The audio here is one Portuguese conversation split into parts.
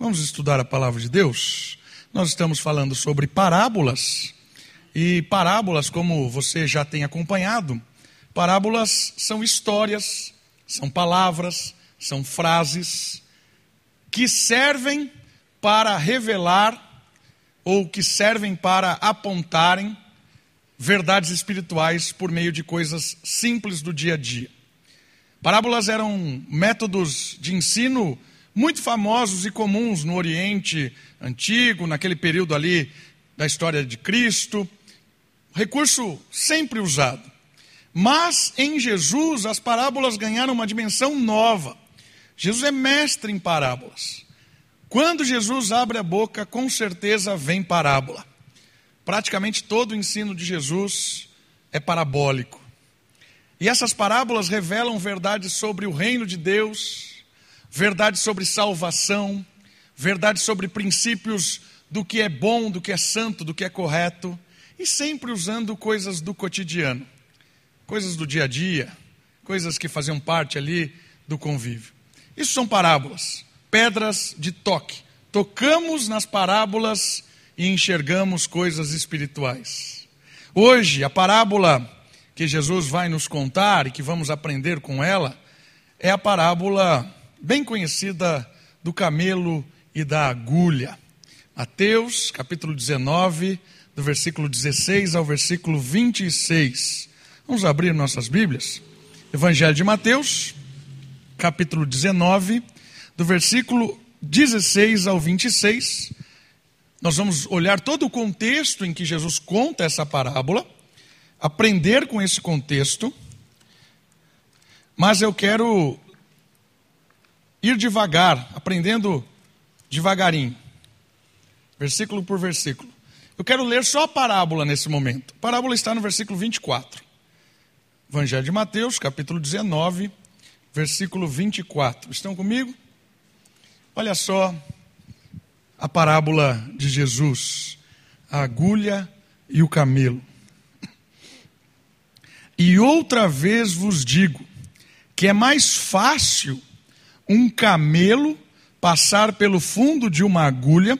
Vamos estudar a palavra de Deus? Nós estamos falando sobre parábolas. E parábolas, como você já tem acompanhado, parábolas são histórias, são palavras, são frases que servem para revelar ou que servem para apontarem verdades espirituais por meio de coisas simples do dia a dia. Parábolas eram métodos de ensino muito famosos e comuns no Oriente Antigo, naquele período ali da história de Cristo. Recurso sempre usado. Mas em Jesus as parábolas ganharam uma dimensão nova. Jesus é mestre em parábolas. Quando Jesus abre a boca, com certeza vem parábola. Praticamente todo o ensino de Jesus é parabólico. E essas parábolas revelam verdades sobre o reino de Deus, verdades sobre salvação, verdades sobre princípios do que é bom, do que é santo, do que é correto, e sempre usando coisas do cotidiano, coisas do dia a dia, coisas que faziam parte ali do convívio. Isso são parábolas, pedras de toque. Tocamos nas parábolas e enxergamos coisas espirituais. Hoje, a parábola que Jesus vai nos contar e que vamos aprender com ela é a parábola bem conhecida do camelo e da agulha. Mateus, capítulo 19, do versículo 16 ao versículo 26. Vamos abrir nossas Bíblias. Evangelho de Mateus, capítulo 19, do versículo 16 ao 26. Nós vamos olhar todo o contexto em que Jesus conta essa parábola aprender com esse contexto, mas eu quero ir devagar, aprendendo devagarinho, versículo por versículo. Eu quero ler só a parábola nesse momento. A parábola está no versículo 24. Evangelho de Mateus, capítulo 19, versículo 24. Estão comigo? Olha só a parábola de Jesus, a agulha e o camelo. E outra vez vos digo que é mais fácil um camelo passar pelo fundo de uma agulha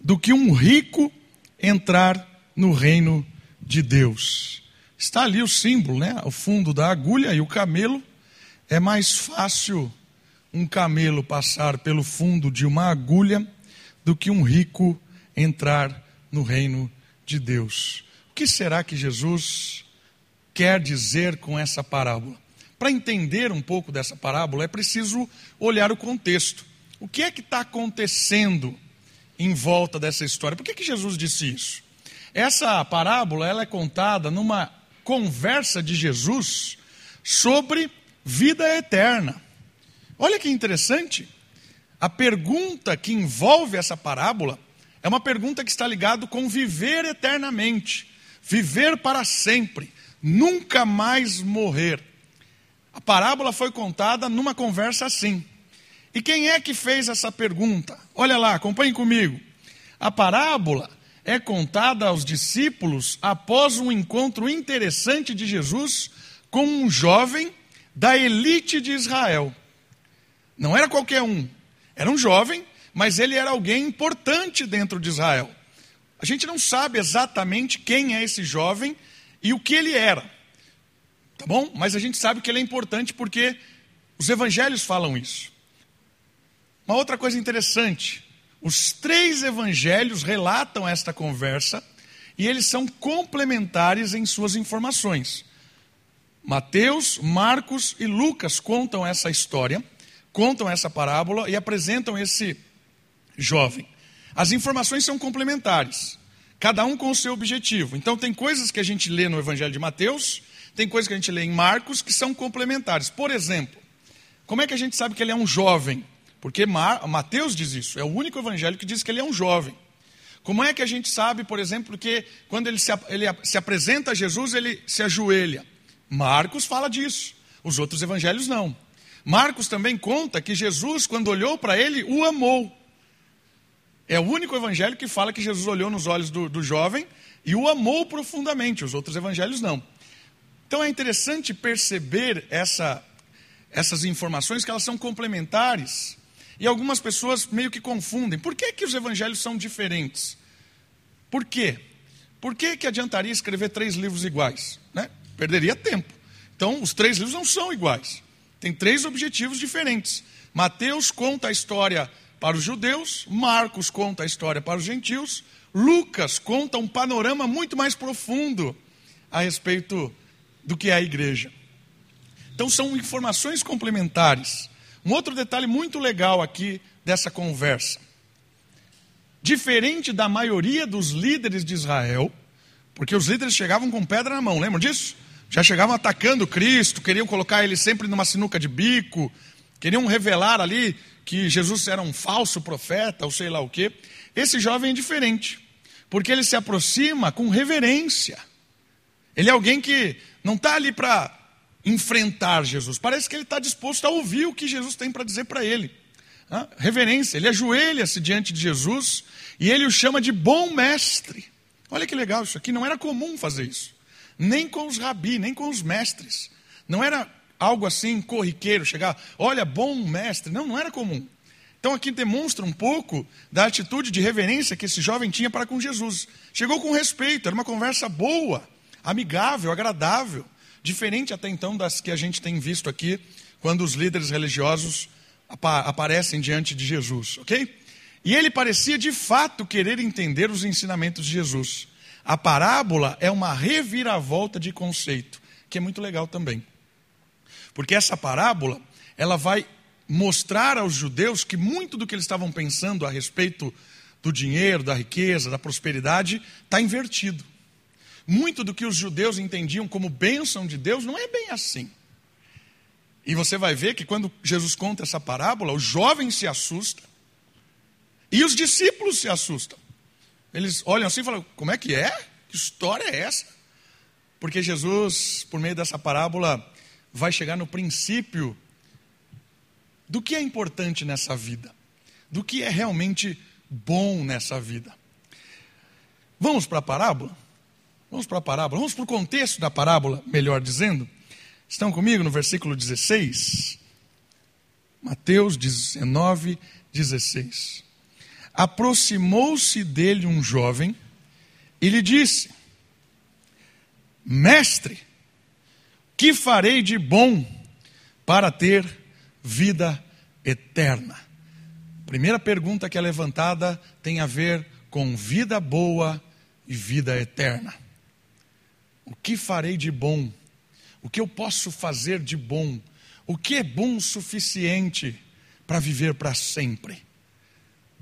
do que um rico entrar no reino de Deus. Está ali o símbolo, né? O fundo da agulha e o camelo. É mais fácil um camelo passar pelo fundo de uma agulha do que um rico entrar no reino de Deus. O que será que Jesus quer dizer com essa parábola? Para entender um pouco dessa parábola, é preciso olhar o contexto. O que é que está acontecendo em volta dessa história? Por que, que Jesus disse isso? Essa parábola ela é contada numa conversa de Jesus sobre vida eterna. Olha que interessante. A pergunta que envolve essa parábola é uma pergunta que está ligada com viver eternamente, viver para sempre, nunca mais morrer. A parábola foi contada numa conversa assim. E quem é que fez essa pergunta? Olha lá, acompanhe comigo. A parábola é contada aos discípulos após um encontro interessante de Jesus com um jovem da elite de Israel. Não era qualquer um, era um jovem, mas ele era alguém importante dentro de Israel. A gente não sabe exatamente quem é esse jovem e o que ele era. Tá bom? Mas a gente sabe que ele é importante porque os evangelhos falam isso. Uma outra coisa interessante: os três evangelhos relatam esta conversa e eles são complementares em suas informações. Mateus, Marcos e Lucas contam essa história contam essa parábola e apresentam esse jovem. As informações são complementares, cada um com o seu objetivo. Então, tem coisas que a gente lê no Evangelho de Mateus, tem coisas que a gente lê em Marcos que são complementares. Por exemplo, como é que a gente sabe que ele é um jovem? Porque Mar Mateus diz isso, é o único evangelho que diz que ele é um jovem. Como é que a gente sabe, por exemplo, que quando ele se, ele se apresenta a Jesus, ele se ajoelha? Marcos fala disso, os outros evangelhos não. Marcos também conta que Jesus, quando olhou para ele, o amou. É o único evangelho que fala que Jesus olhou nos olhos do, do jovem e o amou profundamente, os outros evangelhos não. Então é interessante perceber essa, essas informações que elas são complementares E algumas pessoas meio que confundem. Por que, que os evangelhos são diferentes? Por quê? Por que, que adiantaria escrever três livros iguais? Né? Perderia tempo. Então, os três livros não são iguais. Tem três objetivos diferentes. Mateus conta a história para os judeus, Marcos conta a história para os gentios, Lucas conta um panorama muito mais profundo a respeito do que é a igreja. Então são informações complementares. Um outro detalhe muito legal aqui dessa conversa. Diferente da maioria dos líderes de Israel, porque os líderes chegavam com pedra na mão, lembram disso? Já chegavam atacando Cristo, queriam colocar ele sempre numa sinuca de bico, queriam revelar ali que Jesus era um falso profeta, ou sei lá o quê. Esse jovem é diferente, porque ele se aproxima com reverência. Ele é alguém que não está ali para enfrentar Jesus, parece que ele está disposto a ouvir o que Jesus tem para dizer para ele. Ah, reverência, ele ajoelha-se diante de Jesus e ele o chama de bom mestre. Olha que legal, isso aqui não era comum fazer isso, nem com os rabi, nem com os mestres. Não era algo assim corriqueiro, chegar, olha, bom mestre. Não, não era comum. Então aqui demonstra um pouco da atitude de reverência que esse jovem tinha para com Jesus. Chegou com respeito, era uma conversa boa, amigável, agradável, diferente até então das que a gente tem visto aqui quando os líderes religiosos aparecem diante de Jesus, ok? E ele parecia de fato querer entender os ensinamentos de Jesus. A parábola é uma reviravolta de conceito, que é muito legal também. Porque essa parábola, ela vai mostrar aos judeus que muito do que eles estavam pensando a respeito do dinheiro, da riqueza, da prosperidade, está invertido. Muito do que os judeus entendiam como bênção de Deus não é bem assim. E você vai ver que quando Jesus conta essa parábola, o jovem se assusta e os discípulos se assustam. Eles olham assim e falam: como é que é? Que história é essa? Porque Jesus, por meio dessa parábola, vai chegar no princípio do que é importante nessa vida, do que é realmente bom nessa vida. Vamos para a parábola? Vamos para a parábola, vamos para o contexto da parábola, melhor dizendo. Estão comigo no versículo 16? Mateus 19, 16. Aproximou-se dele um jovem e lhe disse: Mestre, que farei de bom para ter vida eterna? Primeira pergunta que é levantada tem a ver com vida boa e vida eterna. O que farei de bom? O que eu posso fazer de bom? O que é bom o suficiente para viver para sempre?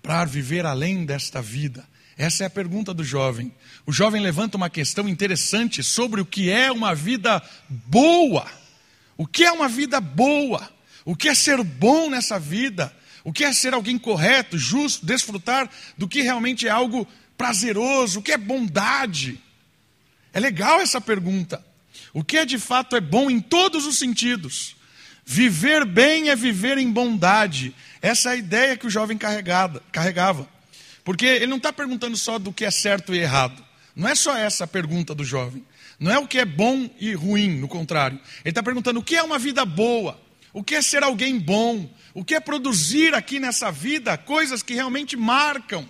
Para viver além desta vida? Essa é a pergunta do jovem. O jovem levanta uma questão interessante sobre o que é uma vida boa. O que é uma vida boa? O que é ser bom nessa vida? O que é ser alguém correto, justo, desfrutar do que realmente é algo prazeroso? O que é bondade? É legal essa pergunta. O que é de fato é bom em todos os sentidos? Viver bem é viver em bondade. Essa é a ideia que o jovem carregava. Porque ele não está perguntando só do que é certo e errado. Não é só essa a pergunta do jovem. Não é o que é bom e ruim, no contrário. Ele está perguntando o que é uma vida boa, o que é ser alguém bom, o que é produzir aqui nessa vida coisas que realmente marcam.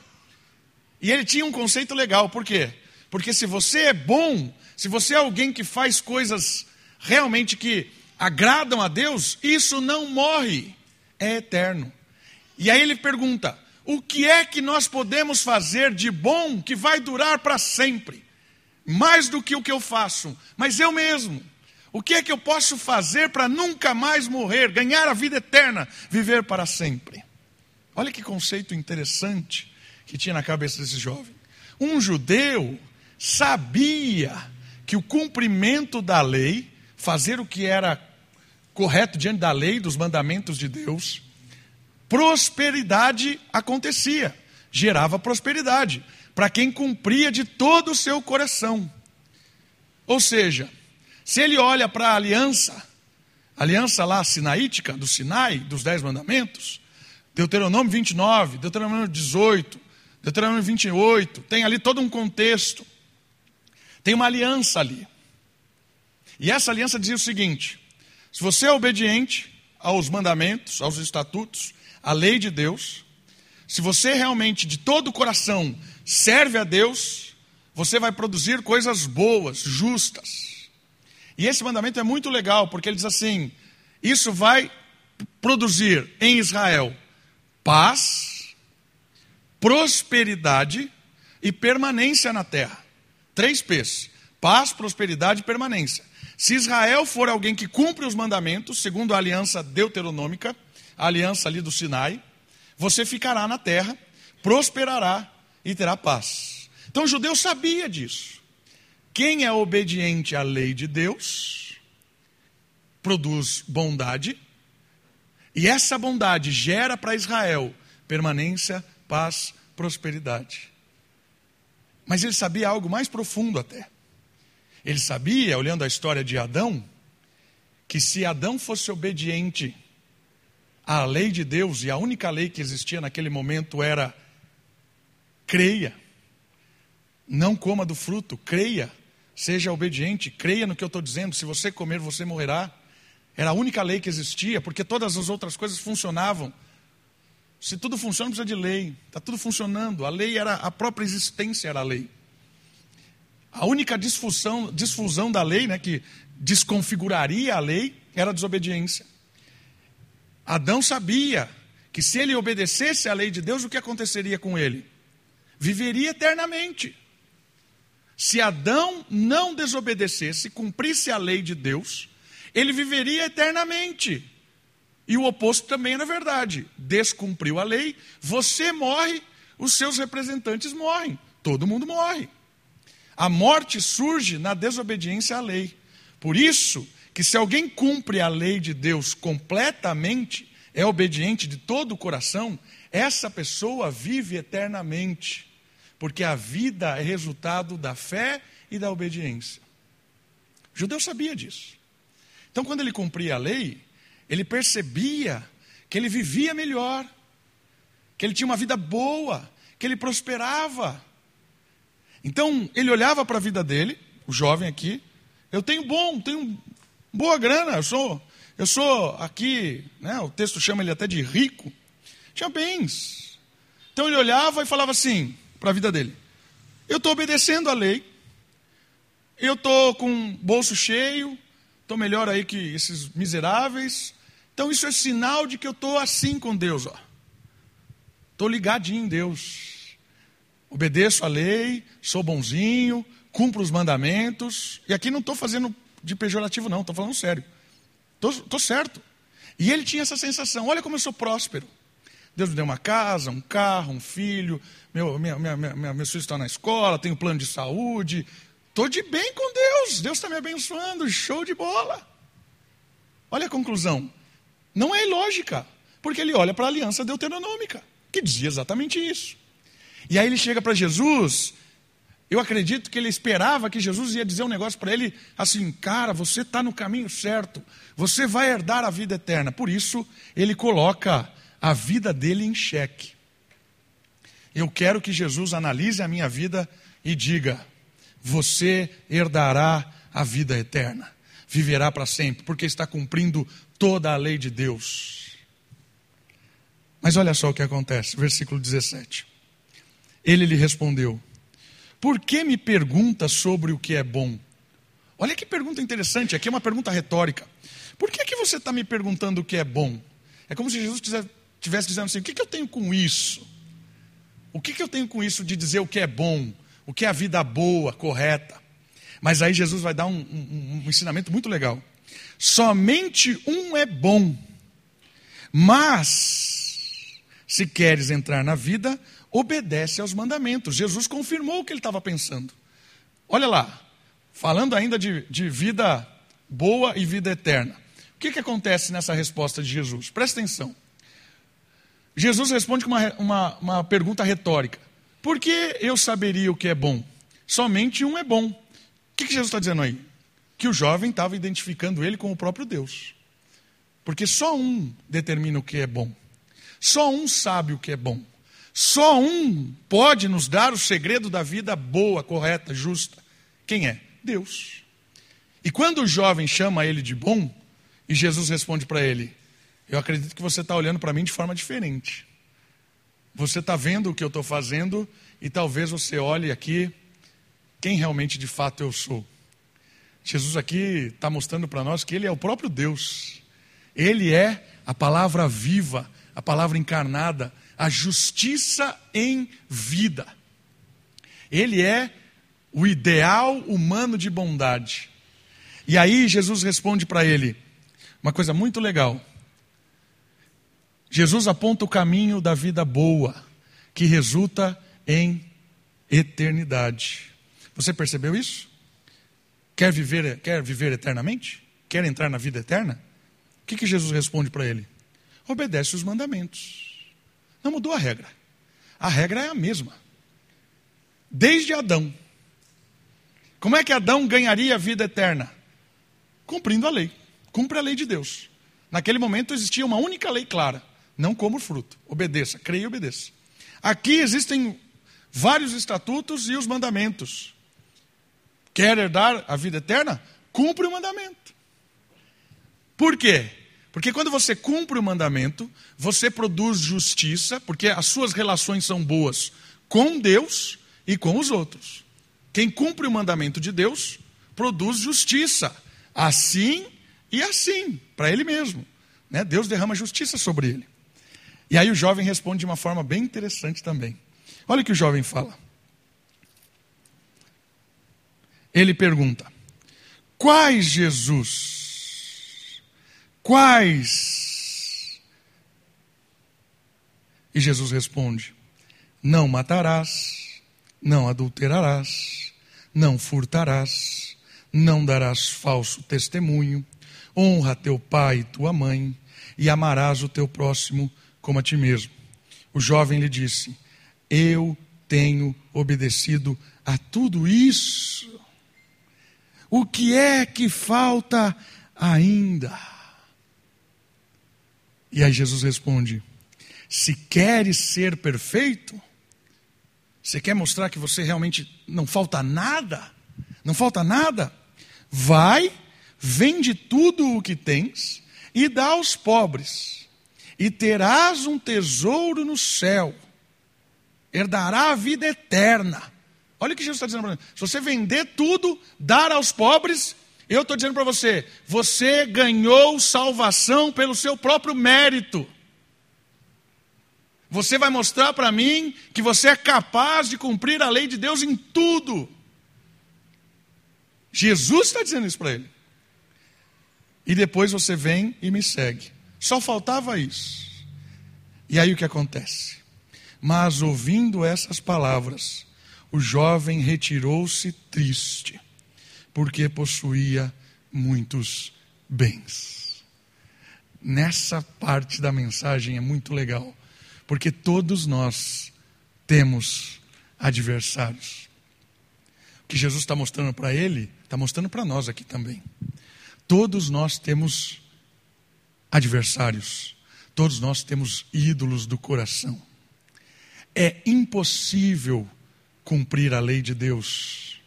E ele tinha um conceito legal, por quê? Porque se você é bom, se você é alguém que faz coisas realmente que agradam a Deus, isso não morre, é eterno. E aí ele pergunta: o que é que nós podemos fazer de bom que vai durar para sempre? Mais do que o que eu faço, mas eu mesmo. O que é que eu posso fazer para nunca mais morrer, ganhar a vida eterna, viver para sempre? Olha que conceito interessante que tinha na cabeça desse jovem. Um judeu sabia que o cumprimento da lei, fazer o que era correto diante da lei, dos mandamentos de Deus, prosperidade acontecia, gerava prosperidade para quem cumpria de todo o seu coração. Ou seja, se ele olha para a aliança, aliança lá sinaítica, do Sinai, dos Dez Mandamentos, Deuteronômio 29, Deuteronômio 18, Deuteronômio 28, tem ali todo um contexto. Tem uma aliança ali. E essa aliança dizia o seguinte: se você é obediente aos mandamentos, aos estatutos, a lei de Deus, se você realmente de todo o coração serve a Deus, você vai produzir coisas boas, justas. E esse mandamento é muito legal, porque ele diz assim: isso vai produzir em Israel paz, prosperidade e permanência na terra. Três P's: paz, prosperidade e permanência. Se Israel for alguém que cumpre os mandamentos, segundo a aliança deuteronômica, a aliança ali do Sinai, você ficará na terra, prosperará e terá paz. Então o judeu sabia disso. Quem é obediente à lei de Deus produz bondade, e essa bondade gera para Israel permanência, paz, prosperidade. Mas ele sabia algo mais profundo até. Ele sabia, olhando a história de Adão, que se Adão fosse obediente à lei de Deus, e a única lei que existia naquele momento era creia, não coma do fruto, creia, seja obediente, creia no que eu estou dizendo, se você comer, você morrerá. Era a única lei que existia, porque todas as outras coisas funcionavam. Se tudo funciona, precisa de lei. Está tudo funcionando. A lei era, a própria existência era a lei. A única disfusão, disfusão da lei, né, que desconfiguraria a lei, era a desobediência. Adão sabia que se ele obedecesse à lei de Deus, o que aconteceria com ele? Viveria eternamente. Se Adão não desobedecesse, cumprisse a lei de Deus, ele viveria eternamente. E o oposto também era verdade. Descumpriu a lei, você morre, os seus representantes morrem, todo mundo morre. A morte surge na desobediência à lei. Por isso que se alguém cumpre a lei de Deus completamente, é obediente de todo o coração, essa pessoa vive eternamente, porque a vida é resultado da fé e da obediência. O judeu sabia disso. Então, quando ele cumpria a lei, ele percebia que ele vivia melhor, que ele tinha uma vida boa, que ele prosperava. Então, ele olhava para a vida dele, o jovem aqui, eu tenho bom, tenho boa grana, eu sou, eu sou aqui, né, o texto chama ele até de rico, tinha bens. Então ele olhava e falava assim para a vida dele: eu estou obedecendo a lei, eu estou com bolso cheio, estou melhor aí que esses miseráveis. Então isso é sinal de que eu estou assim com Deus. Estou ligadinho em Deus. Obedeço a lei, sou bonzinho, cumpro os mandamentos. E aqui não estou fazendo de pejorativo, não, estou falando sério. Estou certo. E ele tinha essa sensação: olha como eu sou próspero. Deus me deu uma casa, um carro, um filho, meu, minha, minha, minha, meus filhos estão na escola, tenho plano de saúde, Estou de bem com Deus, Deus está me abençoando, show de bola. Olha a conclusão. Não é ilógica, porque ele olha para a aliança deuteronômica, que dizia exatamente isso. E aí ele chega para Jesus, eu acredito que ele esperava que Jesus ia dizer um negócio para ele assim: cara, você está no caminho certo, você vai herdar a vida eterna. Por isso, ele coloca a vida dele em xeque. Eu quero que Jesus analise a minha vida e diga: você herdará a vida eterna, viverá para sempre, porque está cumprindo toda a lei de Deus. Mas olha só o que acontece, versículo 17. Ele lhe respondeu: Por que me pergunta sobre o que é bom? Olha que pergunta interessante, aqui é uma pergunta retórica. Por que, que você está me perguntando o que é bom? É como se Jesus estivesse dizendo assim: o que, que eu tenho com isso? O que, que eu tenho com isso de dizer o que é bom? o que é a vida boa, correta. Mas aí Jesus vai dar um, um, um ensinamento muito legal. Somente um é bom, mas se queres entrar na vida, obedece aos mandamentos. Jesus confirmou o que ele estava pensando. Olha lá, falando ainda de, de vida boa e vida eterna. O que, que acontece nessa resposta de Jesus? Presta atenção. Jesus responde com uma, uma, uma pergunta retórica. Por que eu saberia o que é bom? Somente um é bom. O que, Jesus está dizendo aí? Que o jovem estava identificando ele com o próprio Deus. Porque só um determina o que é bom. Só um sabe o que é bom. Só um pode nos dar o segredo da vida boa, correta, justa. Quem é? Deus. E quando o jovem chama ele de bom, e Jesus responde para ele: Eu acredito que você está olhando para mim de forma diferente. Você está vendo o que eu estou fazendo e talvez você olhe aqui quem realmente de fato eu sou. Jesus aqui está mostrando para nós que Ele é o próprio Deus. Ele é a palavra viva, a palavra encarnada, a justiça em vida. Ele é o ideal humano de bondade. E aí Jesus responde para ele uma coisa muito legal. Jesus aponta o caminho da vida boa, que resulta em eternidade. Você percebeu isso? Quer viver, quer viver eternamente? Quer entrar na vida eterna? O que, que Jesus responde para ele? Obedece os mandamentos. Não mudou a regra. A regra é a mesma. Desde Adão. Como é que Adão ganharia a vida eterna? Cumprindo a lei. Cumpre a lei de Deus. Naquele momento existia uma única lei clara: não coma o fruto. Obedeça, creia e obedeça. Aqui existem vários estatutos e os mandamentos. Quer herdar a vida eterna? Cumpre o mandamento. Por quê? Porque quando você cumpre o mandamento, você produz justiça, porque as suas relações são boas com Deus e com os outros. Quem cumpre o mandamento de Deus produz justiça, assim e assim, para ele mesmo. Né? Deus derrama justiça sobre ele. E aí o jovem responde de uma forma bem interessante também. Olha o que o jovem fala. Ele pergunta: Quais Jesus? Quais? E Jesus responde: Não matarás, não adulterarás, não furtarás, não darás falso testemunho, honra teu pai e tua mãe, e amarás o teu próximo como a ti mesmo. O jovem lhe disse: Eu tenho obedecido a tudo isso. O que é que falta ainda? E aí Jesus responde: Se queres ser perfeito, você quer mostrar que você realmente não falta nada, não falta nada, vai, vende tudo o que tens e dá aos pobres, e terás um tesouro no céu, herdará a vida eterna Olha o que Jesus está dizendo para mim. Se você vender tudo, dar aos pobres, eu estou dizendo para você, você ganhou salvação pelo seu próprio mérito. Você vai mostrar para mim que você é capaz de cumprir a lei de Deus em tudo. Jesus está dizendo isso para ele. E depois você vem e me segue. Só faltava isso. E aí o que acontece? Mas ouvindo essas palavras, o jovem retirou-se triste, porque possuía muitos bens. Nessa parte da mensagem é muito legal, porque todos nós temos adversários. O que Jesus está mostrando para ele, está mostrando para nós aqui também. Todos nós temos adversários, todos nós temos ídolos do coração. É impossível cumprir a lei de Deus.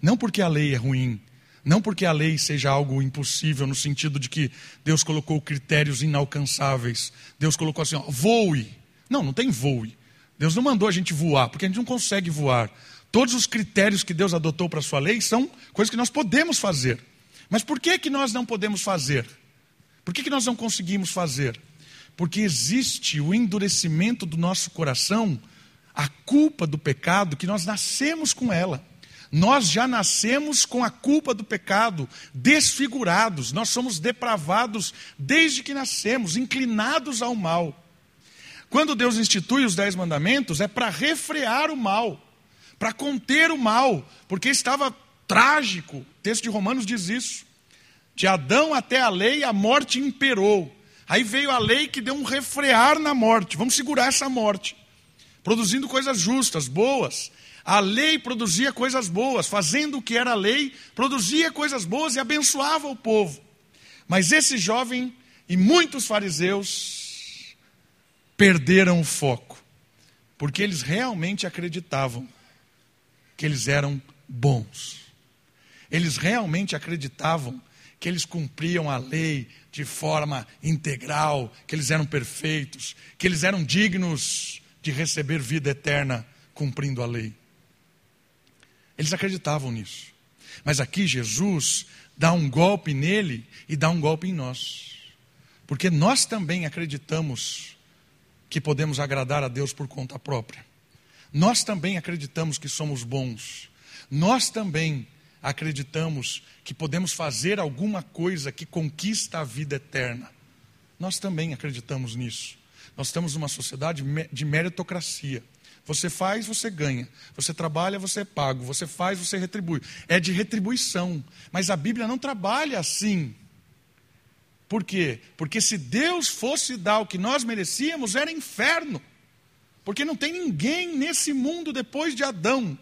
Não porque a lei é ruim, não porque a lei seja algo impossível, no sentido de que Deus colocou critérios inalcançáveis. Deus colocou assim, ó, voe. Não, não tem voe. Deus não mandou a gente voar, porque a gente não consegue voar. Todos os critérios que Deus adotou para a sua lei são coisas que nós podemos fazer. Mas por que, que nós não podemos fazer? Por que, que nós não conseguimos fazer? Porque existe o endurecimento do nosso coração a culpa do pecado que nós nascemos com ela. Nós já nascemos com a culpa do pecado, desfigurados, nós somos depravados desde que nascemos, inclinados ao mal. Quando Deus institui os dez mandamentos, é para refrear o mal, para conter o mal, porque estava trágico. O texto de Romanos diz isso. De Adão até a lei, a morte imperou. Aí veio a lei que deu um refrear na morte. Vamos segurar essa morte produzindo coisas justas, boas. A lei produzia coisas boas, fazendo o que era a lei, produzia coisas boas e abençoava o povo. Mas esse jovem e muitos fariseus perderam o foco, porque eles realmente acreditavam que eles eram bons. Eles realmente acreditavam que eles cumpriam a lei de forma integral, que eles eram perfeitos, que eles eram dignos de receber vida eterna cumprindo a lei. Eles acreditavam nisso. Mas aqui Jesus dá um golpe nele e dá um golpe em nós. Porque nós também acreditamos que podemos agradar a Deus por conta própria. Nós também acreditamos que somos bons. Nós também acreditamos que podemos fazer alguma coisa que conquista a vida eterna. Nós também acreditamos nisso. Nós estamos numa sociedade de meritocracia. Você faz, você ganha. Você trabalha, você é pago. Você faz, você retribui. É de retribuição. Mas a Bíblia não trabalha assim. Por quê? Porque se Deus fosse dar o que nós merecíamos, era inferno. Porque não tem ninguém nesse mundo depois de Adão.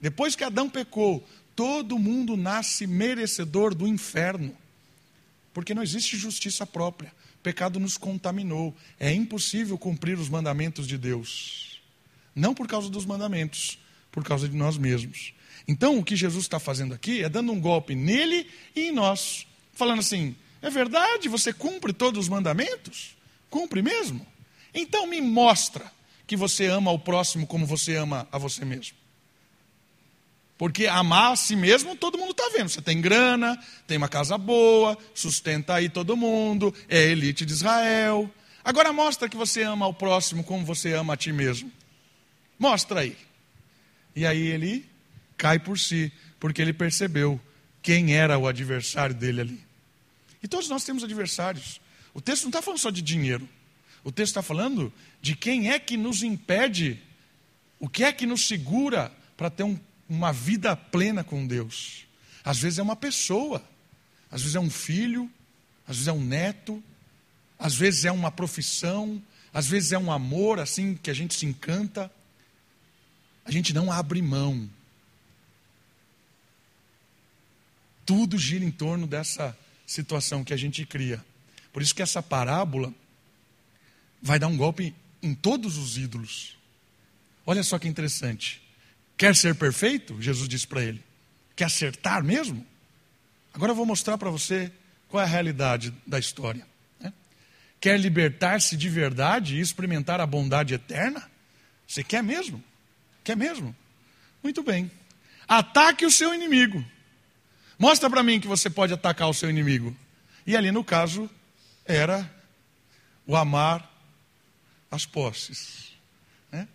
Depois que Adão pecou, todo mundo nasce merecedor do inferno. Porque não existe justiça própria. O pecado nos contaminou. É impossível cumprir os mandamentos de Deus. Não por causa dos mandamentos, por causa de nós mesmos. Então, o que Jesus está fazendo aqui é dando um golpe nele e em nós. Falando assim: é verdade, você cumpre todos os mandamentos? Cumpre mesmo? Então me mostra que você ama o próximo como você ama a você mesmo. Porque amar a si mesmo todo mundo está vendo. Você tem grana, tem uma casa boa, sustenta aí todo mundo, é elite de Israel. Agora mostra que você ama o próximo como você ama a ti mesmo. Mostra aí. E aí ele cai por si, porque ele percebeu quem era o adversário dele ali. E todos nós temos adversários. O texto não está falando só de dinheiro. O texto está falando de quem é que nos impede, o que é que nos segura para ter um, uma vida plena com Deus. Às vezes é uma pessoa, às vezes é um filho, às vezes é um neto, às vezes é uma profissão, às vezes é um amor assim que a gente se encanta a gente não abre mão. Tudo gira em torno dessa situação que a gente cria. Por isso que essa parábola vai dar um golpe em todos os ídolos. Olha só que interessante. Quer ser perfeito? Jesus disse para ele. Quer acertar mesmo? Agora eu vou mostrar para você qual é a realidade da história. Né? Quer libertar-se de verdade e experimentar a bondade eterna? Você quer mesmo? Quer mesmo? Muito bem. Ataque o seu inimigo. Mostra para mim que você pode atacar o seu inimigo. E ali, no caso, era o amar as posses. Né?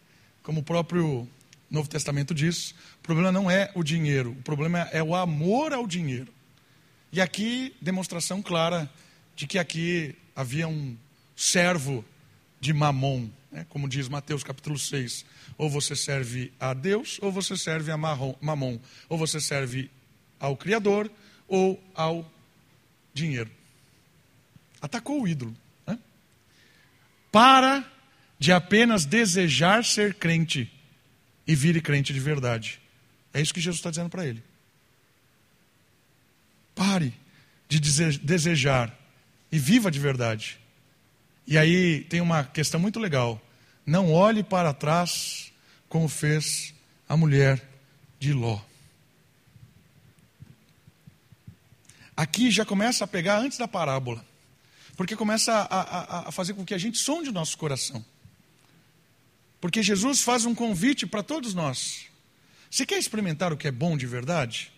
Como o próprio Novo Testamento diz, o problema não é o dinheiro, o problema é o amor ao dinheiro. E aqui, demonstração clara de que aqui havia um servo de Mamon, né? como diz Mateus capítulo 6. Ou você serve a Deus, ou você serve a Mamon. Ou você serve ao Criador, ou ao dinheiro. Atacou o ídolo. Né? Para de apenas desejar ser crente e vire crente de verdade. É isso que Jesus está dizendo para ele. Pare de desejar e viva de verdade. E aí tem uma questão muito legal. Não olhe para trás como fez a mulher de Ló. Aqui já começa a pegar antes da parábola, porque começa a, a, a fazer com que a gente sonde o nosso coração. Porque Jesus faz um convite para todos nós. Você quer experimentar o que é bom de verdade?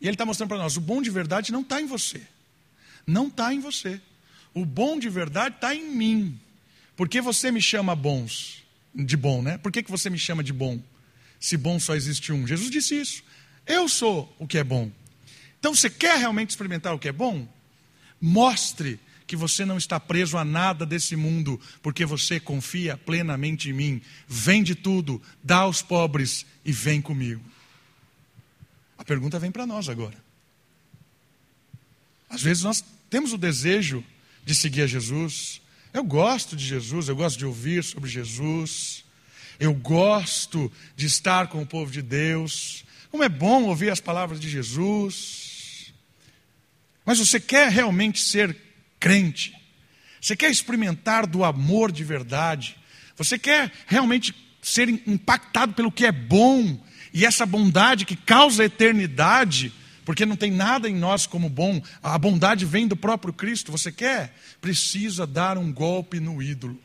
E ele está mostrando para nós: o bom de verdade não está em você. Não está em você. O bom de verdade está em mim. Porque você me chama bons de bom, né? Por que, que você me chama de bom? Se bom só existe um. Jesus disse isso. Eu sou o que é bom. Então, você quer realmente experimentar o que é bom? Mostre que você não está preso a nada desse mundo, porque você confia plenamente em mim. Vende tudo, dá aos pobres e vem comigo. A pergunta vem para nós agora. Às vezes nós temos o desejo de seguir a Jesus, eu gosto de Jesus, eu gosto de ouvir sobre Jesus, eu gosto de estar com o povo de Deus. Como é bom ouvir as palavras de Jesus. Mas você quer realmente ser crente? Você quer experimentar do amor de verdade? Você quer realmente ser impactado pelo que é bom e essa bondade que causa eternidade porque não tem nada em nós como bom, a bondade vem do próprio Cristo. Você quer? Precisa dar um golpe no ídolo.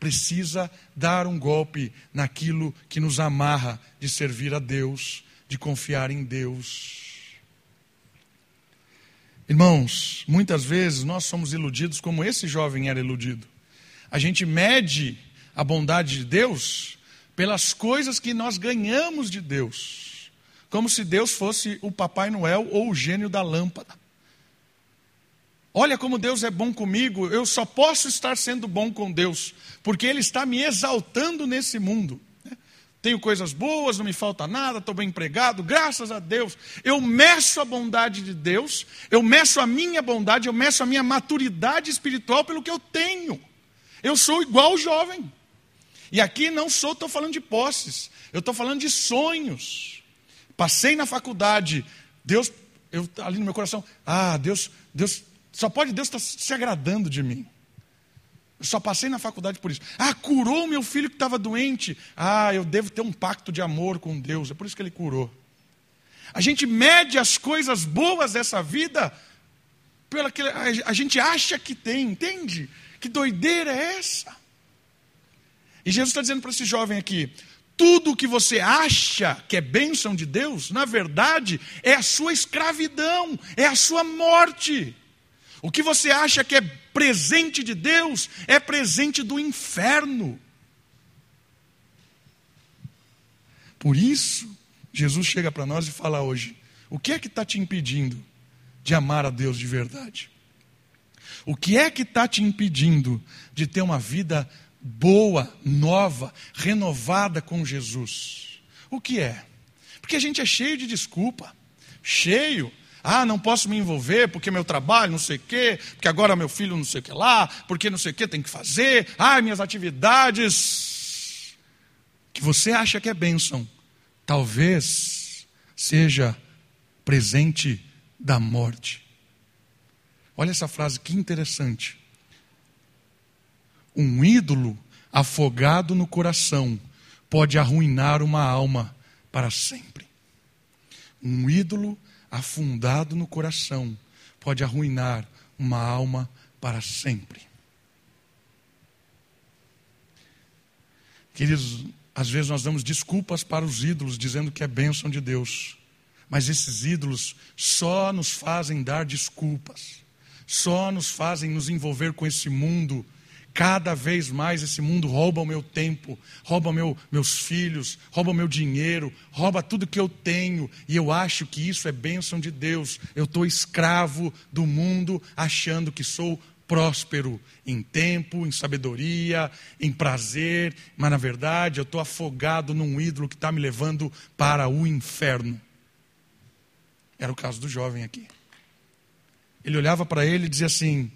Precisa dar um golpe naquilo que nos amarra de servir a Deus, de confiar em Deus. Irmãos, muitas vezes nós somos iludidos como esse jovem era iludido. A gente mede a bondade de Deus pelas coisas que nós ganhamos de Deus, como se Deus fosse o Papai Noel ou o gênio da lâmpada. Olha como Deus é bom comigo, eu só posso estar sendo bom com Deus, porque Ele está me exaltando nesse mundo. Tenho coisas boas, não me falta nada, estou bem empregado, graças a Deus. Eu meço a bondade de Deus, eu meço a minha bondade, eu meço a minha maturidade espiritual pelo que eu tenho. Eu sou igual o jovem. E aqui não sou, estou falando de posses, eu estou falando de sonhos. Passei na faculdade, Deus, eu, ali no meu coração, ah, Deus, Deus, só pode Deus estar se agradando de mim. Eu só passei na faculdade por isso. Ah, curou meu filho que estava doente. Ah, eu devo ter um pacto de amor com Deus. É por isso que ele curou. A gente mede as coisas boas dessa vida pela que a gente acha que tem, entende? Que doideira é essa? E Jesus está dizendo para esse jovem aqui: tudo que você acha que é bênção de Deus, na verdade, é a sua escravidão, é a sua morte. O que você acha que é presente de Deus, é presente do inferno. Por isso, Jesus chega para nós e fala hoje: o que é que está te impedindo de amar a Deus de verdade? O que é que está te impedindo de ter uma vida boa, nova, renovada com Jesus. O que é? Porque a gente é cheio de desculpa, cheio. Ah, não posso me envolver porque meu trabalho, não sei o quê, porque agora meu filho não sei o que lá, porque não sei o que tem que fazer, ah, minhas atividades. Que você acha que é bênção, talvez seja presente da morte. Olha essa frase que interessante. Um ídolo afogado no coração pode arruinar uma alma para sempre. Um ídolo afundado no coração pode arruinar uma alma para sempre. Queridos, às vezes nós damos desculpas para os ídolos, dizendo que é bênção de Deus. Mas esses ídolos só nos fazem dar desculpas, só nos fazem nos envolver com esse mundo Cada vez mais esse mundo rouba o meu tempo, rouba meu, meus filhos, rouba o meu dinheiro, rouba tudo que eu tenho, e eu acho que isso é bênção de Deus. Eu estou escravo do mundo, achando que sou próspero em tempo, em sabedoria, em prazer, mas na verdade eu estou afogado num ídolo que está me levando para o inferno. Era o caso do jovem aqui. Ele olhava para ele e dizia assim: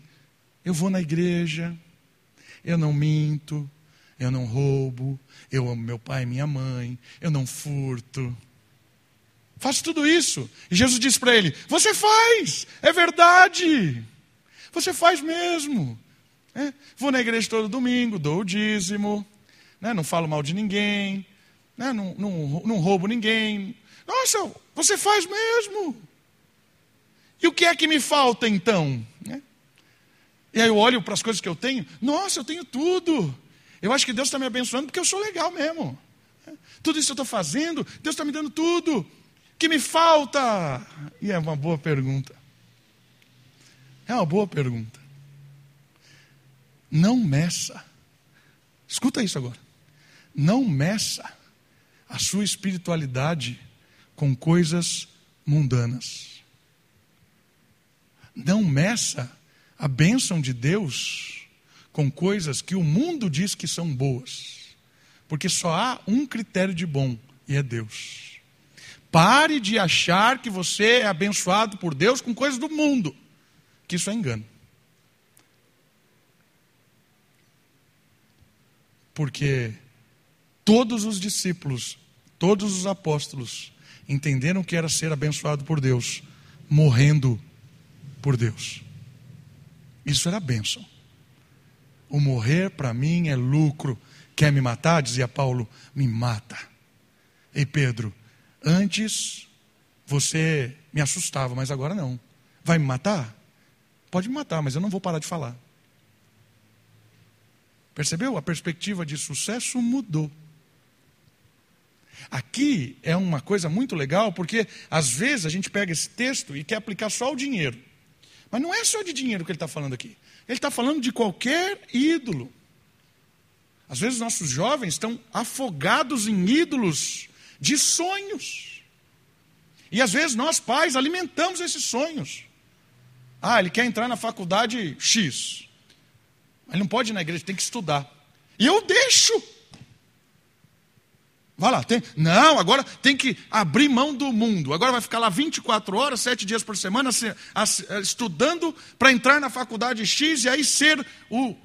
Eu vou na igreja eu não minto, eu não roubo, eu amo meu pai e minha mãe, eu não furto. Faço tudo isso. E Jesus disse para ele: Você faz, é verdade. Você faz mesmo. É, vou na igreja todo domingo, dou o dízimo, né, não falo mal de ninguém, né, não, não, não roubo ninguém. Nossa, você faz mesmo. E o que é que me falta então? Né? E aí eu olho para as coisas que eu tenho, nossa, eu tenho tudo. Eu acho que Deus está me abençoando porque eu sou legal mesmo. Tudo isso eu estou fazendo, Deus está me dando tudo. O que me falta? E é uma boa pergunta. É uma boa pergunta. Não meça. Escuta isso agora. Não meça a sua espiritualidade com coisas mundanas. Não meça a bênção de Deus com coisas que o mundo diz que são boas. Porque só há um critério de bom e é Deus. Pare de achar que você é abençoado por Deus com coisas do mundo, que isso é engano. Porque todos os discípulos, todos os apóstolos entenderam que era ser abençoado por Deus, morrendo por Deus. Isso era bênção. O morrer para mim é lucro. Quer me matar? Dizia Paulo, me mata. Ei Pedro, antes você me assustava, mas agora não. Vai me matar? Pode me matar, mas eu não vou parar de falar. Percebeu? A perspectiva de sucesso mudou. Aqui é uma coisa muito legal, porque às vezes a gente pega esse texto e quer aplicar só o dinheiro. Mas não é só de dinheiro que ele está falando aqui. Ele está falando de qualquer ídolo. Às vezes nossos jovens estão afogados em ídolos de sonhos. E às vezes nós, pais, alimentamos esses sonhos. Ah, ele quer entrar na faculdade X. Ele não pode ir na igreja, tem que estudar. E eu deixo. Vai lá, tem, não, agora tem que abrir mão do mundo. Agora vai ficar lá 24 horas, 7 dias por semana, se, a, estudando para entrar na faculdade X e aí ser o.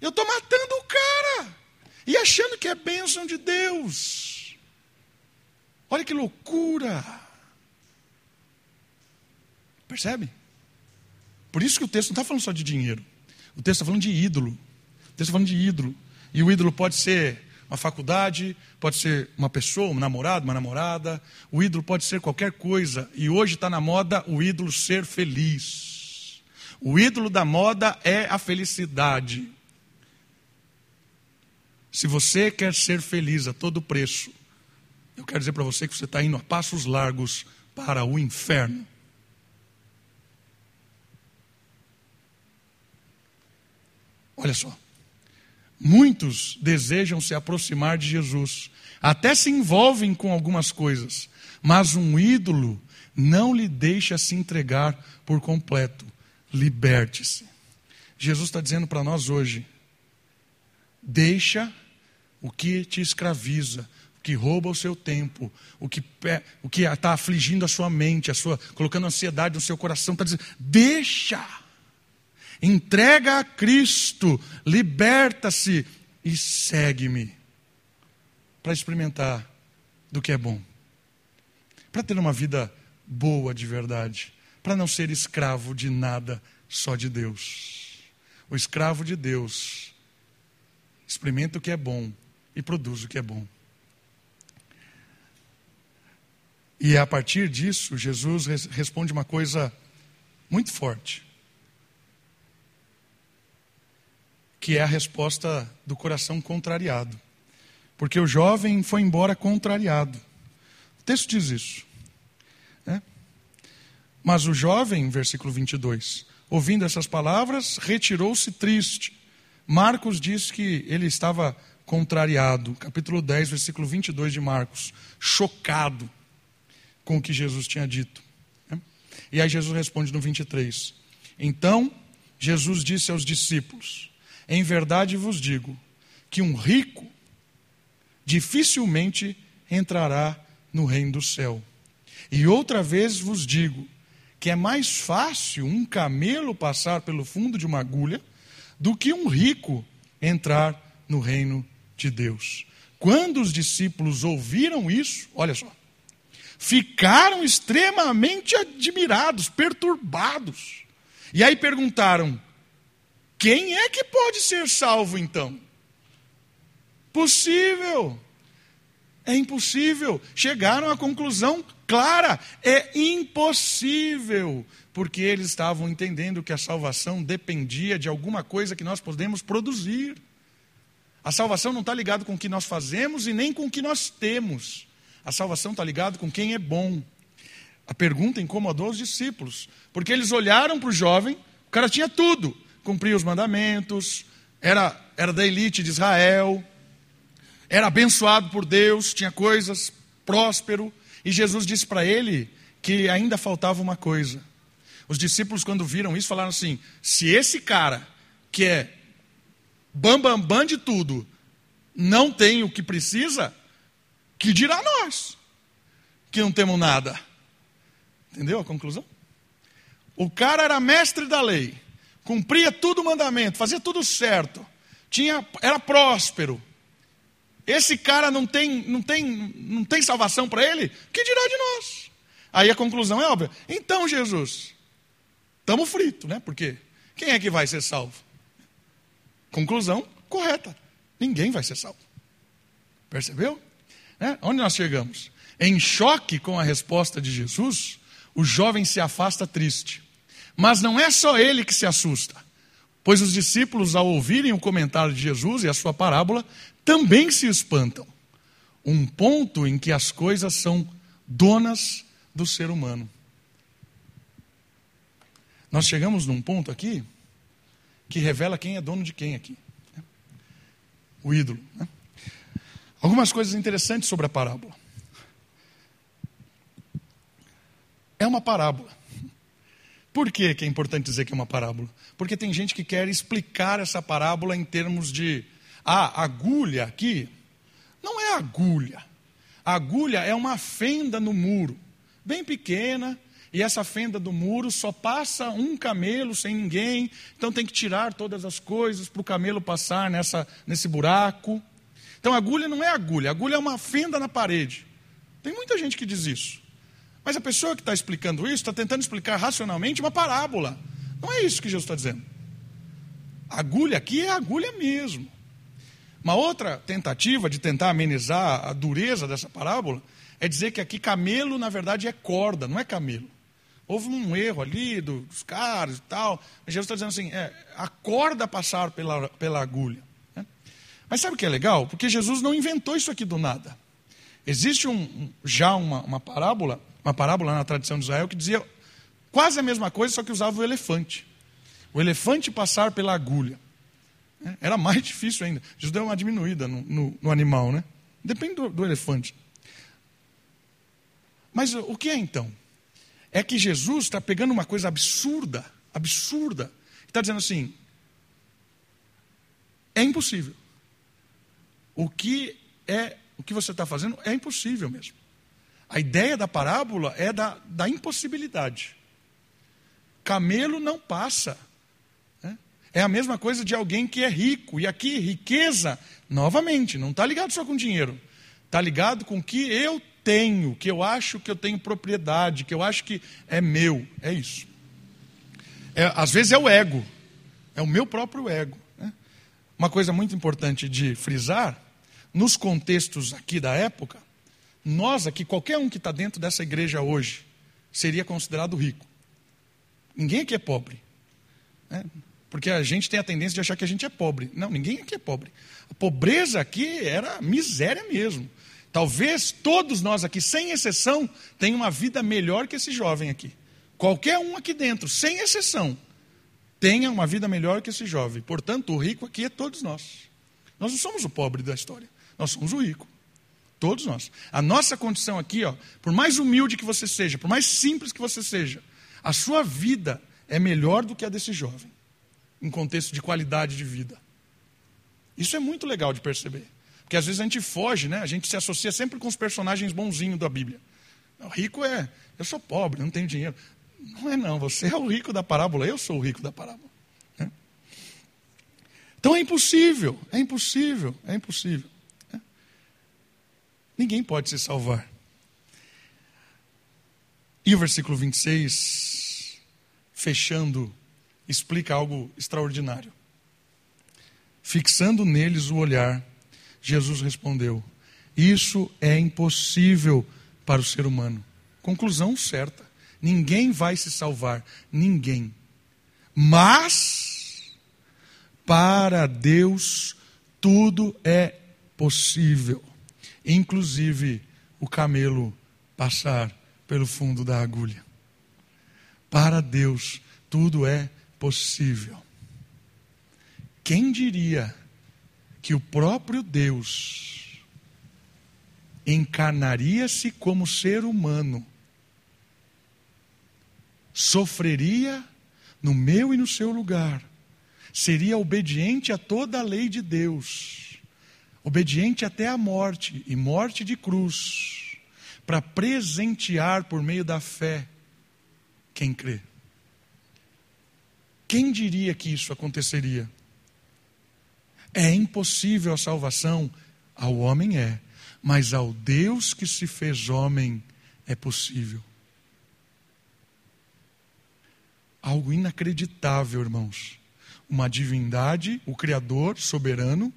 Eu estou matando o cara. E achando que é bênção de Deus. Olha que loucura. Percebe? Por isso que o texto não está falando só de dinheiro. O texto está falando de ídolo. O texto está falando de ídolo. E o ídolo pode ser uma faculdade, pode ser uma pessoa, um namorado, uma namorada. O ídolo pode ser qualquer coisa. E hoje está na moda o ídolo ser feliz. O ídolo da moda é a felicidade. Se você quer ser feliz a todo preço, eu quero dizer para você que você está indo a passos largos para o inferno. Olha só. Muitos desejam se aproximar de Jesus, até se envolvem com algumas coisas, mas um ídolo não lhe deixa se entregar por completo. Liberte-se. Jesus está dizendo para nós hoje: deixa o que te escraviza, o que rouba o seu tempo, o que está afligindo a sua mente, a sua colocando ansiedade no seu coração, está dizendo: deixa entrega a Cristo, liberta-se e segue-me para experimentar do que é bom, para ter uma vida boa de verdade, para não ser escravo de nada, só de Deus. O escravo de Deus experimenta o que é bom e produz o que é bom. E a partir disso, Jesus responde uma coisa muito forte. Que é a resposta do coração contrariado. Porque o jovem foi embora contrariado. O texto diz isso. Né? Mas o jovem, versículo 22, ouvindo essas palavras, retirou-se triste. Marcos diz que ele estava contrariado. Capítulo 10, versículo 22 de Marcos. Chocado com o que Jesus tinha dito. Né? E aí Jesus responde no 23. Então, Jesus disse aos discípulos: em verdade vos digo que um rico dificilmente entrará no reino do céu. E outra vez vos digo que é mais fácil um camelo passar pelo fundo de uma agulha do que um rico entrar no reino de Deus. Quando os discípulos ouviram isso, olha só, ficaram extremamente admirados, perturbados. E aí perguntaram: quem é que pode ser salvo então? Possível. É impossível. Chegaram à conclusão clara: é impossível. Porque eles estavam entendendo que a salvação dependia de alguma coisa que nós podemos produzir. A salvação não está ligada com o que nós fazemos e nem com o que nós temos. A salvação está ligada com quem é bom. A pergunta incomodou os discípulos, porque eles olharam para o jovem, o cara tinha tudo, cumpria os mandamentos, era, era da elite de Israel, era abençoado por Deus, tinha coisas, próspero. E Jesus disse para ele que ainda faltava uma coisa. Os discípulos, quando viram isso, falaram assim: se esse cara, que é bambambam bam, bam de tudo, não tem o que precisa, que dirá nós, que não temos nada. Entendeu a conclusão? O cara era mestre da lei, cumpria tudo o mandamento, fazia tudo certo, tinha, era próspero. Esse cara não tem, não tem, não tem salvação para ele? Que dirá de nós? Aí a conclusão é óbvia. Então, Jesus, estamos fritos, né? Porque quem é que vai ser salvo? Conclusão correta: ninguém vai ser salvo. Percebeu? Né? Onde nós chegamos? Em choque com a resposta de Jesus, o jovem se afasta triste. Mas não é só ele que se assusta, pois os discípulos, ao ouvirem o comentário de Jesus e a sua parábola, também se espantam. Um ponto em que as coisas são donas do ser humano. Nós chegamos num ponto aqui que revela quem é dono de quem aqui. Né? O ídolo. Né? Algumas coisas interessantes sobre a parábola. É uma parábola. Por que, é importante dizer que é uma parábola? Porque tem gente que quer explicar essa parábola em termos de ah, agulha aqui. Não é agulha. A agulha é uma fenda no muro, bem pequena, e essa fenda do muro só passa um camelo sem ninguém, então tem que tirar todas as coisas para o camelo passar nessa, nesse buraco. Então agulha não é agulha, agulha é uma fenda na parede. Tem muita gente que diz isso. Mas a pessoa que está explicando isso está tentando explicar racionalmente uma parábola. Não é isso que Jesus está dizendo. agulha aqui é agulha mesmo. Uma outra tentativa de tentar amenizar a dureza dessa parábola é dizer que aqui camelo, na verdade, é corda, não é camelo. Houve um erro ali dos caras e tal. Mas Jesus está dizendo assim: é, a corda passar pela, pela agulha. Né? Mas sabe o que é legal? Porque Jesus não inventou isso aqui do nada. Existe um, já uma, uma parábola, uma parábola na tradição de Israel que dizia quase a mesma coisa, só que usava o elefante. O elefante passar pela agulha. Né? Era mais difícil ainda. Jesus deu uma diminuída no, no, no animal, né? Depende do, do elefante. Mas o que é então? é que Jesus está pegando uma coisa absurda, absurda, está dizendo assim: é impossível. O que é, o que você está fazendo é impossível mesmo. A ideia da parábola é da, da impossibilidade. Camelo não passa. Né? É a mesma coisa de alguém que é rico. E aqui, riqueza, novamente, não está ligado só com dinheiro. Está ligado com o que eu tenho, que eu acho que eu tenho propriedade, que eu acho que é meu. É isso. É, às vezes é o ego, é o meu próprio ego. Né? Uma coisa muito importante de frisar, nos contextos aqui da época, nós aqui, qualquer um que está dentro dessa igreja hoje, seria considerado rico. Ninguém aqui é pobre. Né? Porque a gente tem a tendência de achar que a gente é pobre. Não, ninguém aqui é pobre. A pobreza aqui era miséria mesmo. Talvez todos nós aqui, sem exceção, tenham uma vida melhor que esse jovem aqui. Qualquer um aqui dentro, sem exceção, tenha uma vida melhor que esse jovem. Portanto, o rico aqui é todos nós. Nós não somos o pobre da história, nós somos o rico. Todos nós. A nossa condição aqui, ó, por mais humilde que você seja, por mais simples que você seja, a sua vida é melhor do que a desse jovem, em contexto de qualidade de vida. Isso é muito legal de perceber. Porque às vezes a gente foge, né? A gente se associa sempre com os personagens bonzinhos da Bíblia. O rico é, eu sou pobre, não tenho dinheiro. Não é não, você é o rico da parábola, eu sou o rico da parábola. Né? Então é impossível, é impossível, é impossível. Ninguém pode se salvar. E o versículo 26, fechando, explica algo extraordinário. Fixando neles o olhar, Jesus respondeu: Isso é impossível para o ser humano. Conclusão certa: ninguém vai se salvar, ninguém. Mas, para Deus, tudo é possível, inclusive o camelo passar pelo fundo da agulha. Para Deus, tudo é possível. Quem diria que o próprio Deus encarnaria-se como ser humano, sofreria no meu e no seu lugar, seria obediente a toda a lei de Deus, obediente até a morte e morte de cruz, para presentear por meio da fé quem crê. Quem diria que isso aconteceria? É impossível a salvação? Ao homem é, mas ao Deus que se fez homem é possível. Algo inacreditável, irmãos. Uma divindade, o Criador soberano,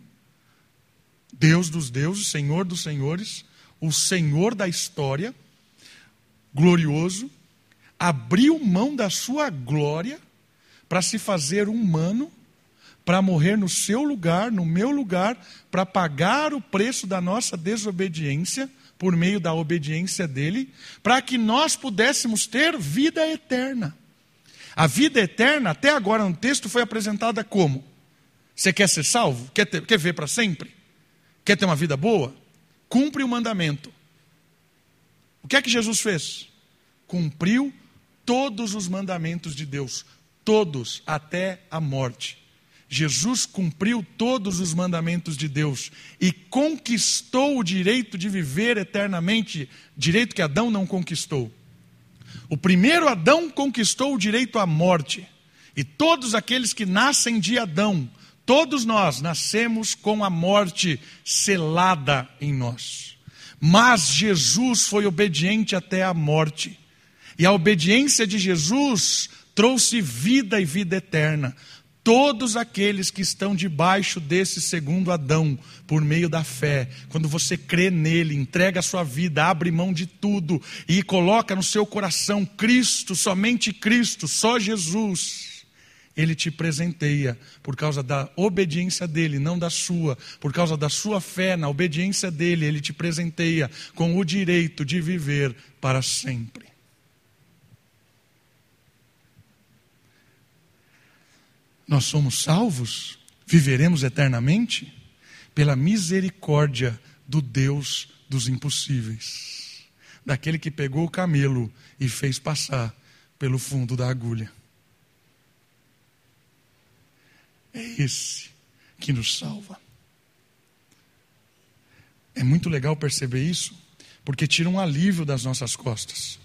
Deus dos deuses, Senhor dos senhores, o Senhor da história, glorioso, abriu mão da sua glória para se fazer humano, para morrer no seu lugar, no meu lugar, para pagar o preço da nossa desobediência por meio da obediência dele, para que nós pudéssemos ter vida eterna. A vida eterna, até agora no texto, foi apresentada como? Você quer ser salvo? Quer, ter, quer ver para sempre? Quer ter uma vida boa? Cumpre o mandamento. O que é que Jesus fez? Cumpriu todos os mandamentos de Deus, todos, até a morte. Jesus cumpriu todos os mandamentos de Deus e conquistou o direito de viver eternamente, direito que Adão não conquistou. O primeiro Adão conquistou o direito à morte, e todos aqueles que nascem de Adão, todos nós nascemos com a morte selada em nós. Mas Jesus foi obediente até a morte, e a obediência de Jesus trouxe vida e vida eterna. Todos aqueles que estão debaixo desse segundo Adão, por meio da fé, quando você crê nele, entrega a sua vida, abre mão de tudo e coloca no seu coração Cristo, somente Cristo, só Jesus, ele te presenteia por causa da obediência dele, não da sua, por causa da sua fé na obediência dele, ele te presenteia com o direito de viver para sempre. nós somos salvos, viveremos eternamente pela misericórdia do Deus dos impossíveis, daquele que pegou o camelo e fez passar pelo fundo da agulha. É esse que nos salva. É muito legal perceber isso, porque tira um alívio das nossas costas.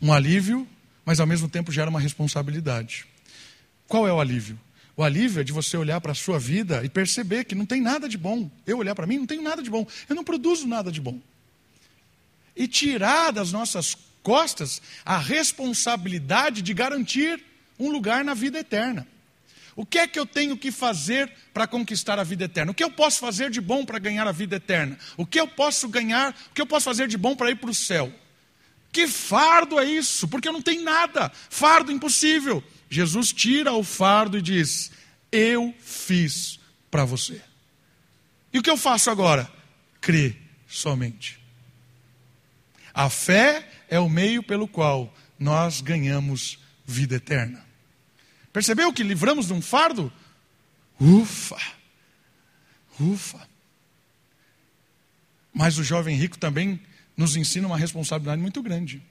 Um alívio, mas ao mesmo tempo gera uma responsabilidade. Qual é o alívio? O alívio é de você olhar para a sua vida e perceber que não tem nada de bom. Eu olhar para mim, não tenho nada de bom. Eu não produzo nada de bom. E tirar das nossas costas a responsabilidade de garantir um lugar na vida eterna. O que é que eu tenho que fazer para conquistar a vida eterna? O que eu posso fazer de bom para ganhar a vida eterna? O que eu posso ganhar? O que eu posso fazer de bom para ir para o céu? Que fardo é isso? Porque eu não tenho nada. Fardo impossível. Jesus tira o fardo e diz: Eu fiz para você. E o que eu faço agora? Crê somente. A fé é o meio pelo qual nós ganhamos vida eterna. Percebeu que livramos de um fardo? Ufa! Ufa! Mas o jovem rico também nos ensina uma responsabilidade muito grande.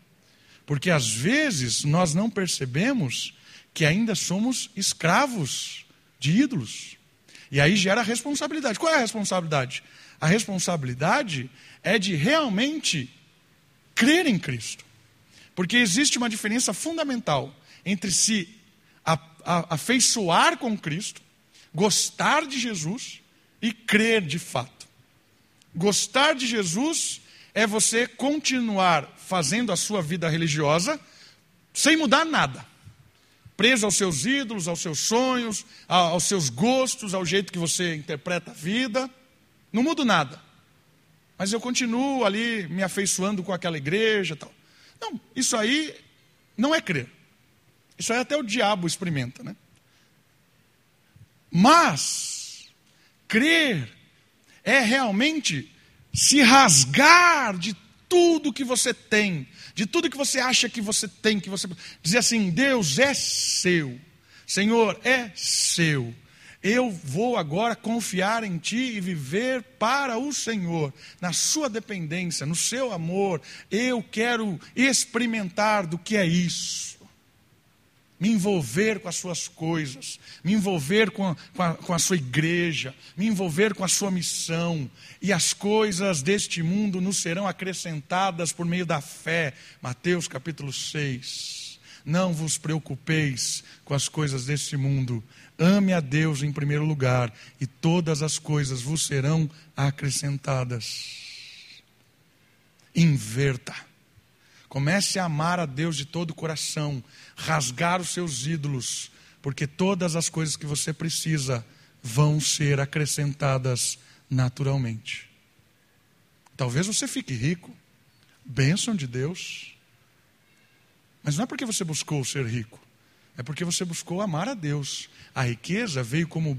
Porque às vezes nós não percebemos que ainda somos escravos de ídolos. E aí gera responsabilidade. Qual é a responsabilidade? A responsabilidade é de realmente crer em Cristo. Porque existe uma diferença fundamental entre se afeiçoar com Cristo, gostar de Jesus e crer de fato. Gostar de Jesus é você continuar fazendo a sua vida religiosa sem mudar nada preso aos seus ídolos, aos seus sonhos, aos seus gostos, ao jeito que você interpreta a vida. Não mudo nada. Mas eu continuo ali me afeiçoando com aquela igreja tal. Não, isso aí não é crer. Isso aí até o diabo experimenta, né? Mas crer é realmente se rasgar de tudo que você tem, de tudo que você acha que você tem, que você dizer assim: Deus é seu, Senhor é seu. Eu vou agora confiar em Ti e viver para o Senhor, na Sua dependência, no Seu amor. Eu quero experimentar do que é isso me envolver com as suas coisas, me envolver com a, com, a, com a, sua igreja, me envolver com a sua missão, e as coisas deste mundo nos serão acrescentadas por meio da fé. Mateus capítulo 6. Não vos preocupeis com as coisas deste mundo, ame a Deus em primeiro lugar, e todas as coisas vos serão acrescentadas. Inverta Comece a amar a Deus de todo o coração, rasgar os seus ídolos, porque todas as coisas que você precisa vão ser acrescentadas naturalmente. Talvez você fique rico, bênção de Deus. Mas não é porque você buscou ser rico, é porque você buscou amar a Deus. A riqueza veio como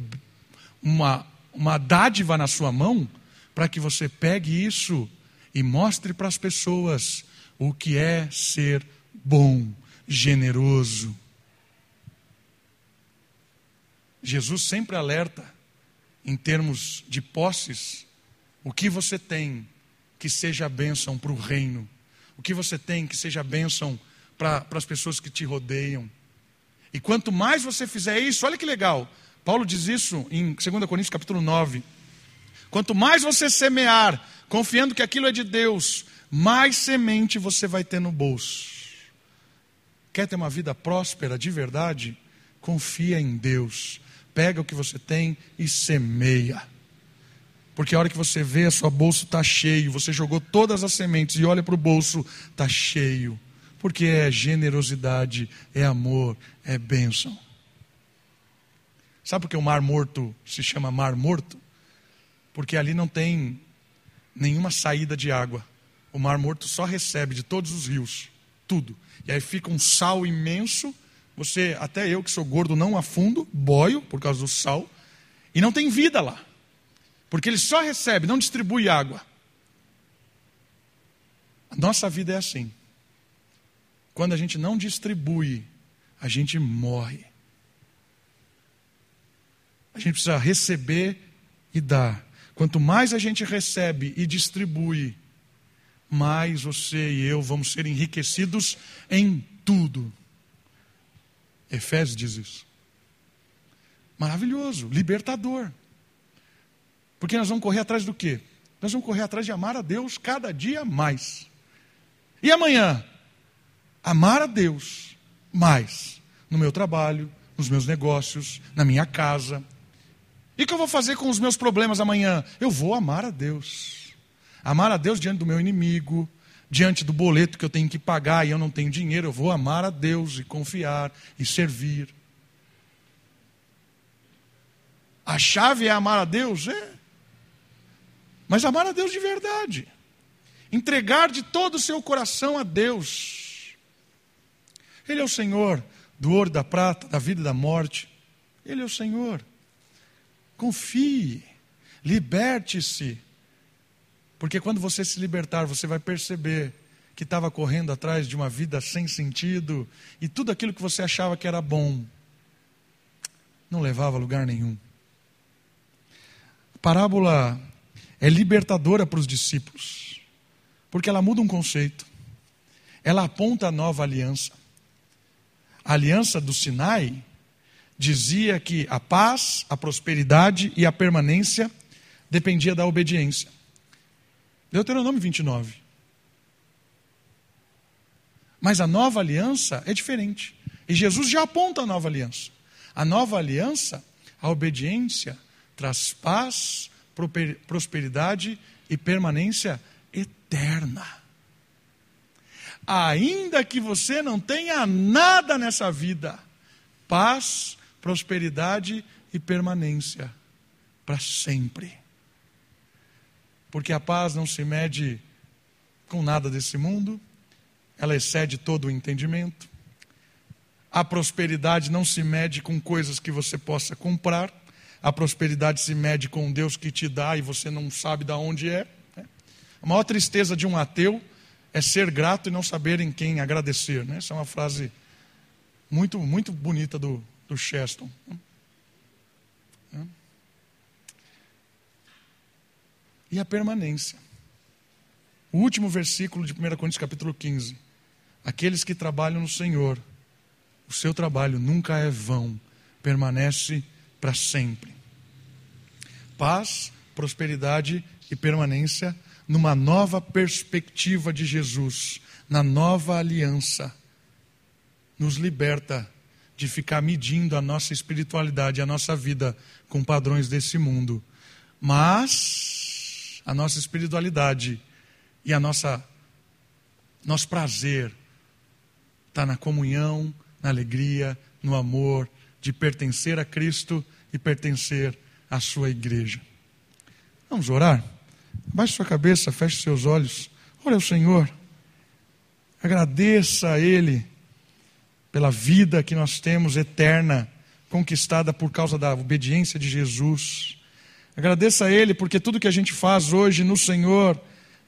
uma, uma dádiva na sua mão para que você pegue isso e mostre para as pessoas o que é ser bom, generoso. Jesus sempre alerta em termos de posses, o que você tem que seja bênção para o reino, o que você tem que seja bênção para as pessoas que te rodeiam. E quanto mais você fizer isso, olha que legal, Paulo diz isso em 2 Coríntios capítulo 9. Quanto mais você semear, confiando que aquilo é de Deus, mais semente você vai ter no bolso. Quer ter uma vida próspera de verdade? Confia em Deus pega o que você tem e semeia. Porque a hora que você vê, a sua bolsa está cheio, você jogou todas as sementes e olha para o bolso, está cheio. Porque é generosidade, é amor, é bênção. Sabe por que o mar morto se chama mar morto? Porque ali não tem nenhuma saída de água. O mar morto só recebe de todos os rios, tudo. E aí fica um sal imenso você, até eu que sou gordo, não afundo, boio por causa do sal, e não tem vida lá. Porque ele só recebe, não distribui água. A nossa vida é assim. Quando a gente não distribui, a gente morre. A gente precisa receber e dar. Quanto mais a gente recebe e distribui, mais você e eu vamos ser enriquecidos em tudo. Efésios diz isso. Maravilhoso, libertador. Porque nós vamos correr atrás do quê? Nós vamos correr atrás de amar a Deus cada dia mais. E amanhã? Amar a Deus mais. No meu trabalho, nos meus negócios, na minha casa. E o que eu vou fazer com os meus problemas amanhã? Eu vou amar a Deus. Amar a Deus diante do meu inimigo, diante do boleto que eu tenho que pagar e eu não tenho dinheiro, eu vou amar a Deus e confiar e servir. A chave é amar a Deus? É. Mas amar a Deus de verdade. Entregar de todo o seu coração a Deus. Ele é o Senhor do ouro da prata, da vida e da morte. Ele é o Senhor. Confie, liberte-se porque quando você se libertar, você vai perceber que estava correndo atrás de uma vida sem sentido e tudo aquilo que você achava que era bom não levava a lugar nenhum. A parábola é libertadora para os discípulos, porque ela muda um conceito, ela aponta a nova aliança. A aliança do Sinai dizia que a paz, a prosperidade e a permanência dependia da obediência. Deuteronômio 29. Mas a nova aliança é diferente. E Jesus já aponta a nova aliança. A nova aliança, a obediência, traz paz, prosperidade e permanência eterna. Ainda que você não tenha nada nessa vida, paz, prosperidade e permanência para sempre. Porque a paz não se mede com nada desse mundo, ela excede todo o entendimento. A prosperidade não se mede com coisas que você possa comprar, a prosperidade se mede com Deus que te dá e você não sabe de onde é. Né? A maior tristeza de um ateu é ser grato e não saber em quem agradecer. Né? Essa é uma frase muito, muito bonita do, do Cheston. Né? E a permanência. O último versículo de 1 Coríntios, capítulo 15. Aqueles que trabalham no Senhor, o seu trabalho nunca é vão, permanece para sempre. Paz, prosperidade e permanência numa nova perspectiva de Jesus, na nova aliança, nos liberta de ficar medindo a nossa espiritualidade, a nossa vida com padrões desse mundo. Mas a nossa espiritualidade e a nossa nosso prazer está na comunhão, na alegria, no amor de pertencer a Cristo e pertencer à sua igreja. Vamos orar? Baixe sua cabeça, feche seus olhos. Olha o Senhor. Agradeça a Ele pela vida que nós temos eterna, conquistada por causa da obediência de Jesus. Agradeça a Ele porque tudo que a gente faz hoje no Senhor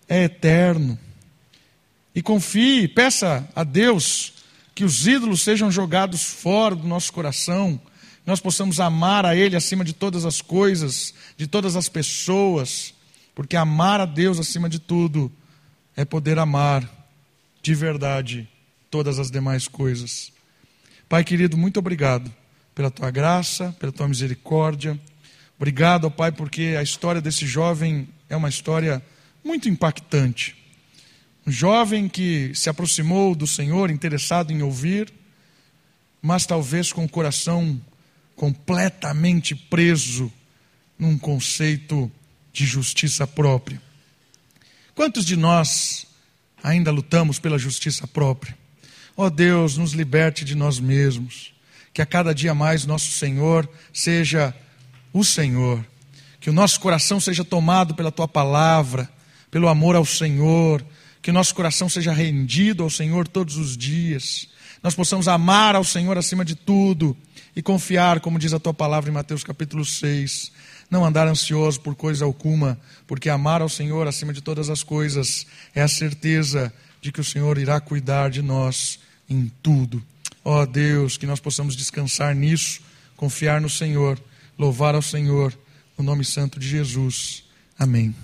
é eterno. E confie, peça a Deus que os ídolos sejam jogados fora do nosso coração, nós possamos amar a Ele acima de todas as coisas, de todas as pessoas, porque amar a Deus acima de tudo é poder amar de verdade todas as demais coisas. Pai querido, muito obrigado pela tua graça, pela tua misericórdia. Obrigado, Pai, porque a história desse jovem é uma história muito impactante. Um jovem que se aproximou do Senhor, interessado em ouvir, mas talvez com o coração completamente preso num conceito de justiça própria. Quantos de nós ainda lutamos pela justiça própria? Ó oh Deus, nos liberte de nós mesmos, que a cada dia mais nosso Senhor seja o Senhor, que o nosso coração seja tomado pela tua palavra, pelo amor ao Senhor, que o nosso coração seja rendido ao Senhor todos os dias, nós possamos amar ao Senhor acima de tudo e confiar, como diz a tua palavra em Mateus capítulo 6, não andar ansioso por coisa alguma, porque amar ao Senhor acima de todas as coisas é a certeza de que o Senhor irá cuidar de nós em tudo. Ó oh Deus, que nós possamos descansar nisso, confiar no Senhor, louvar ao Senhor, no nome santo de Jesus. Amém.